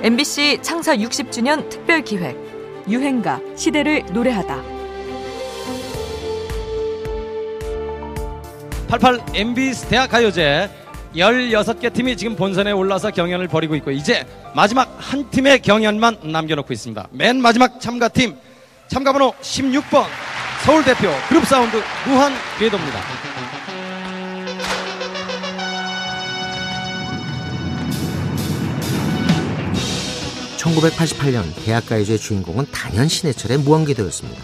MBC 창사 60주년 특별 기획 유행가 시대를 노래하다 88 MBC 대학 가요제 16개 팀이 지금 본선에 올라서 경연을 벌이고 있고 이제 마지막 한 팀의 경연만 남겨놓고 있습니다. 맨 마지막 참가팀 참가번호 16번 서울 대표 그룹 사운드 무한 궤도입니다. 1988년 대학가요제 주인공은 단연 신해철의 무한궤도였습니다.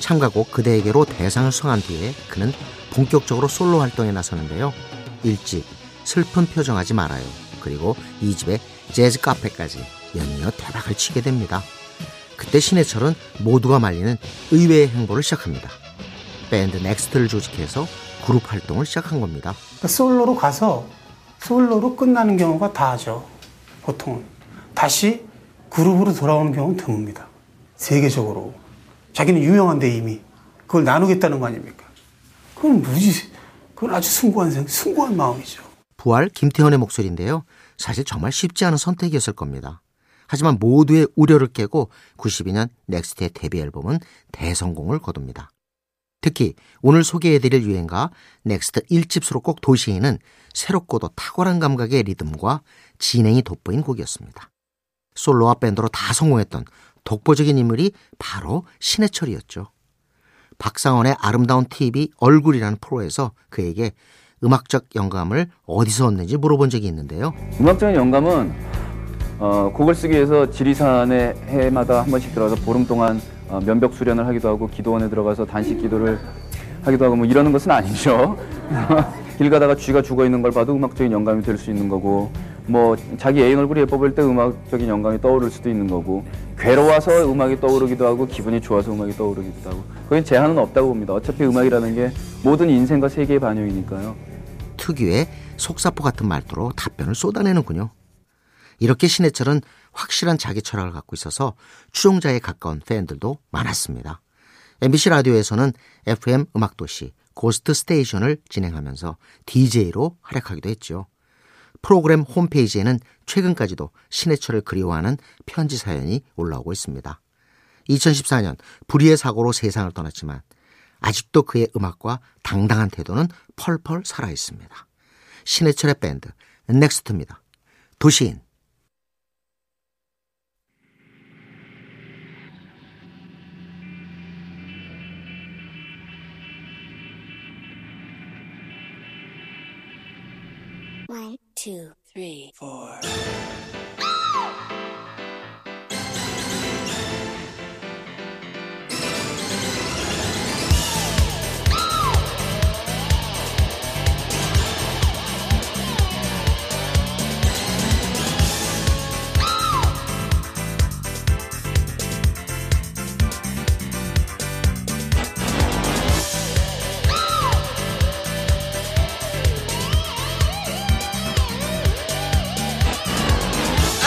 참가곡 그대에게로 대상을 수상한 뒤에 그는 본격적으로 솔로 활동에 나서는데요. 1집 슬픈 표정하지 말아요. 그리고 2집의 재즈 카페까지 연이어 대박을 치게 됩니다. 그때 신해철은 모두가 말리는 의외의 행보를 시작합니다. 밴드 넥스트를 조직해서 그룹 활동을 시작한 겁니다. 그러니까 솔로로 가서 솔로로 끝나는 경우가 다죠. 보통은. 다시 그룹으로 돌아오는 경우는 드뭅니다. 세계적으로. 자기는 유명한데 이미. 그걸 나누겠다는 거 아닙니까? 그건 무지, 그건 아주 숭고한, 생, 숭고한 마음이죠. 부활 김태원의 목소리인데요. 사실 정말 쉽지 않은 선택이었을 겁니다. 하지만 모두의 우려를 깨고 92년 넥스트의 데뷔 앨범은 대성공을 거둡니다. 특히 오늘 소개해드릴 유행가 넥스트 1집 수록곡 도시인은 새롭고도 탁월한 감각의 리듬과 진행이 돋보인 곡이었습니다. 솔로와 밴드로 다 성공했던 독보적인 인물이 바로 신해철이었죠. 박상원의 아름다운 TV 얼굴이라는 프로에서 그에게 음악적 영감을 어디서 얻는지 물어본 적이 있는데요. 음악적인 영감은 어, 곡을 쓰기 위해서 지리산에 해마다 한 번씩 들어가서 보름 동안 어, 면벽 수련을 하기도 하고 기도원에 들어가서 단식 기도를 하기도 하고 뭐 이러는 것은 아니죠. 길 가다가 쥐가 죽어 있는 걸 봐도 음악적인 영감이 될 수 있는 거고 뭐 자기 애인 얼굴이 예뻐 보일 때 음악적인 영감이 떠오를 수도 있는 거고 괴로워서 음악이 떠오르기도 하고 기분이 좋아서 음악이 떠오르기도 하고 그건 제한은 없다고 봅니다. 어차피 음악이라는 게 모든 인생과 세계의 반영이니까요. 특유의 속사포 같은 말투로 답변을 쏟아내는군요. 이렇게 신해철은 확실한 자기 철학을 갖고 있어서 추종자에 가까운 팬들도 많았습니다. MBC 라디오에서는 FM 음악도시 고스트 스테이션을 진행하면서 DJ로 활약하기도 했죠. 프로그램 홈페이지에는 최근까지도 신해철을 그리워하는 편지 사연이 올라오고 있습니다. 2014년 불의의 사고로 세상을 떠났지만 아직도 그의 음악과 당당한 태도는 펄펄 살아 있습니다. 신해철의 밴드 넥스트입니다. 도시인 One, two, three, four.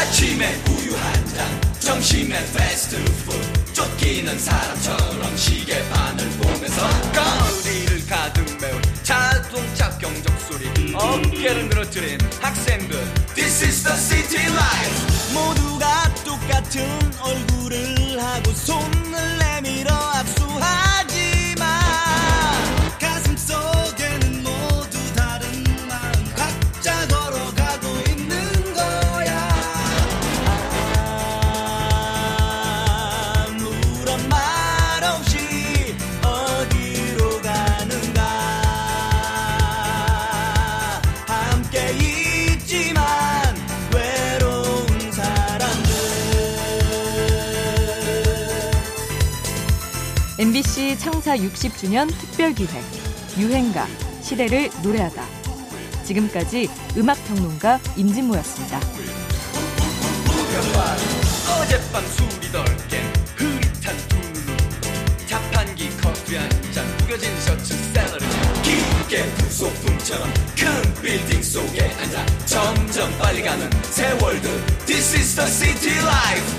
아침에 우유 한 잔, 점심에 패스트푸드. 쫓기는 사람처럼 시계 바늘 보면서 거리를 가득 메운 자동차 경적 소리. 어깨를 늘어뜨린 학생들. This is the city life. 모두가 똑같은 얼굴을 하고 손을 내 MBC 창사 60주년 특별 기획 유행가 시대를 노래하다. 지금까지 음악 평론가 임진모였습니다. 어젯밤 술이 덜깬 흐릿한 두눈 자판기 커피 한잔 구겨진 셔츠 샐러리 깊게 부속품처럼 큰 빌딩 속에 앉아 점점 빨리 가는 세월들. This is the city life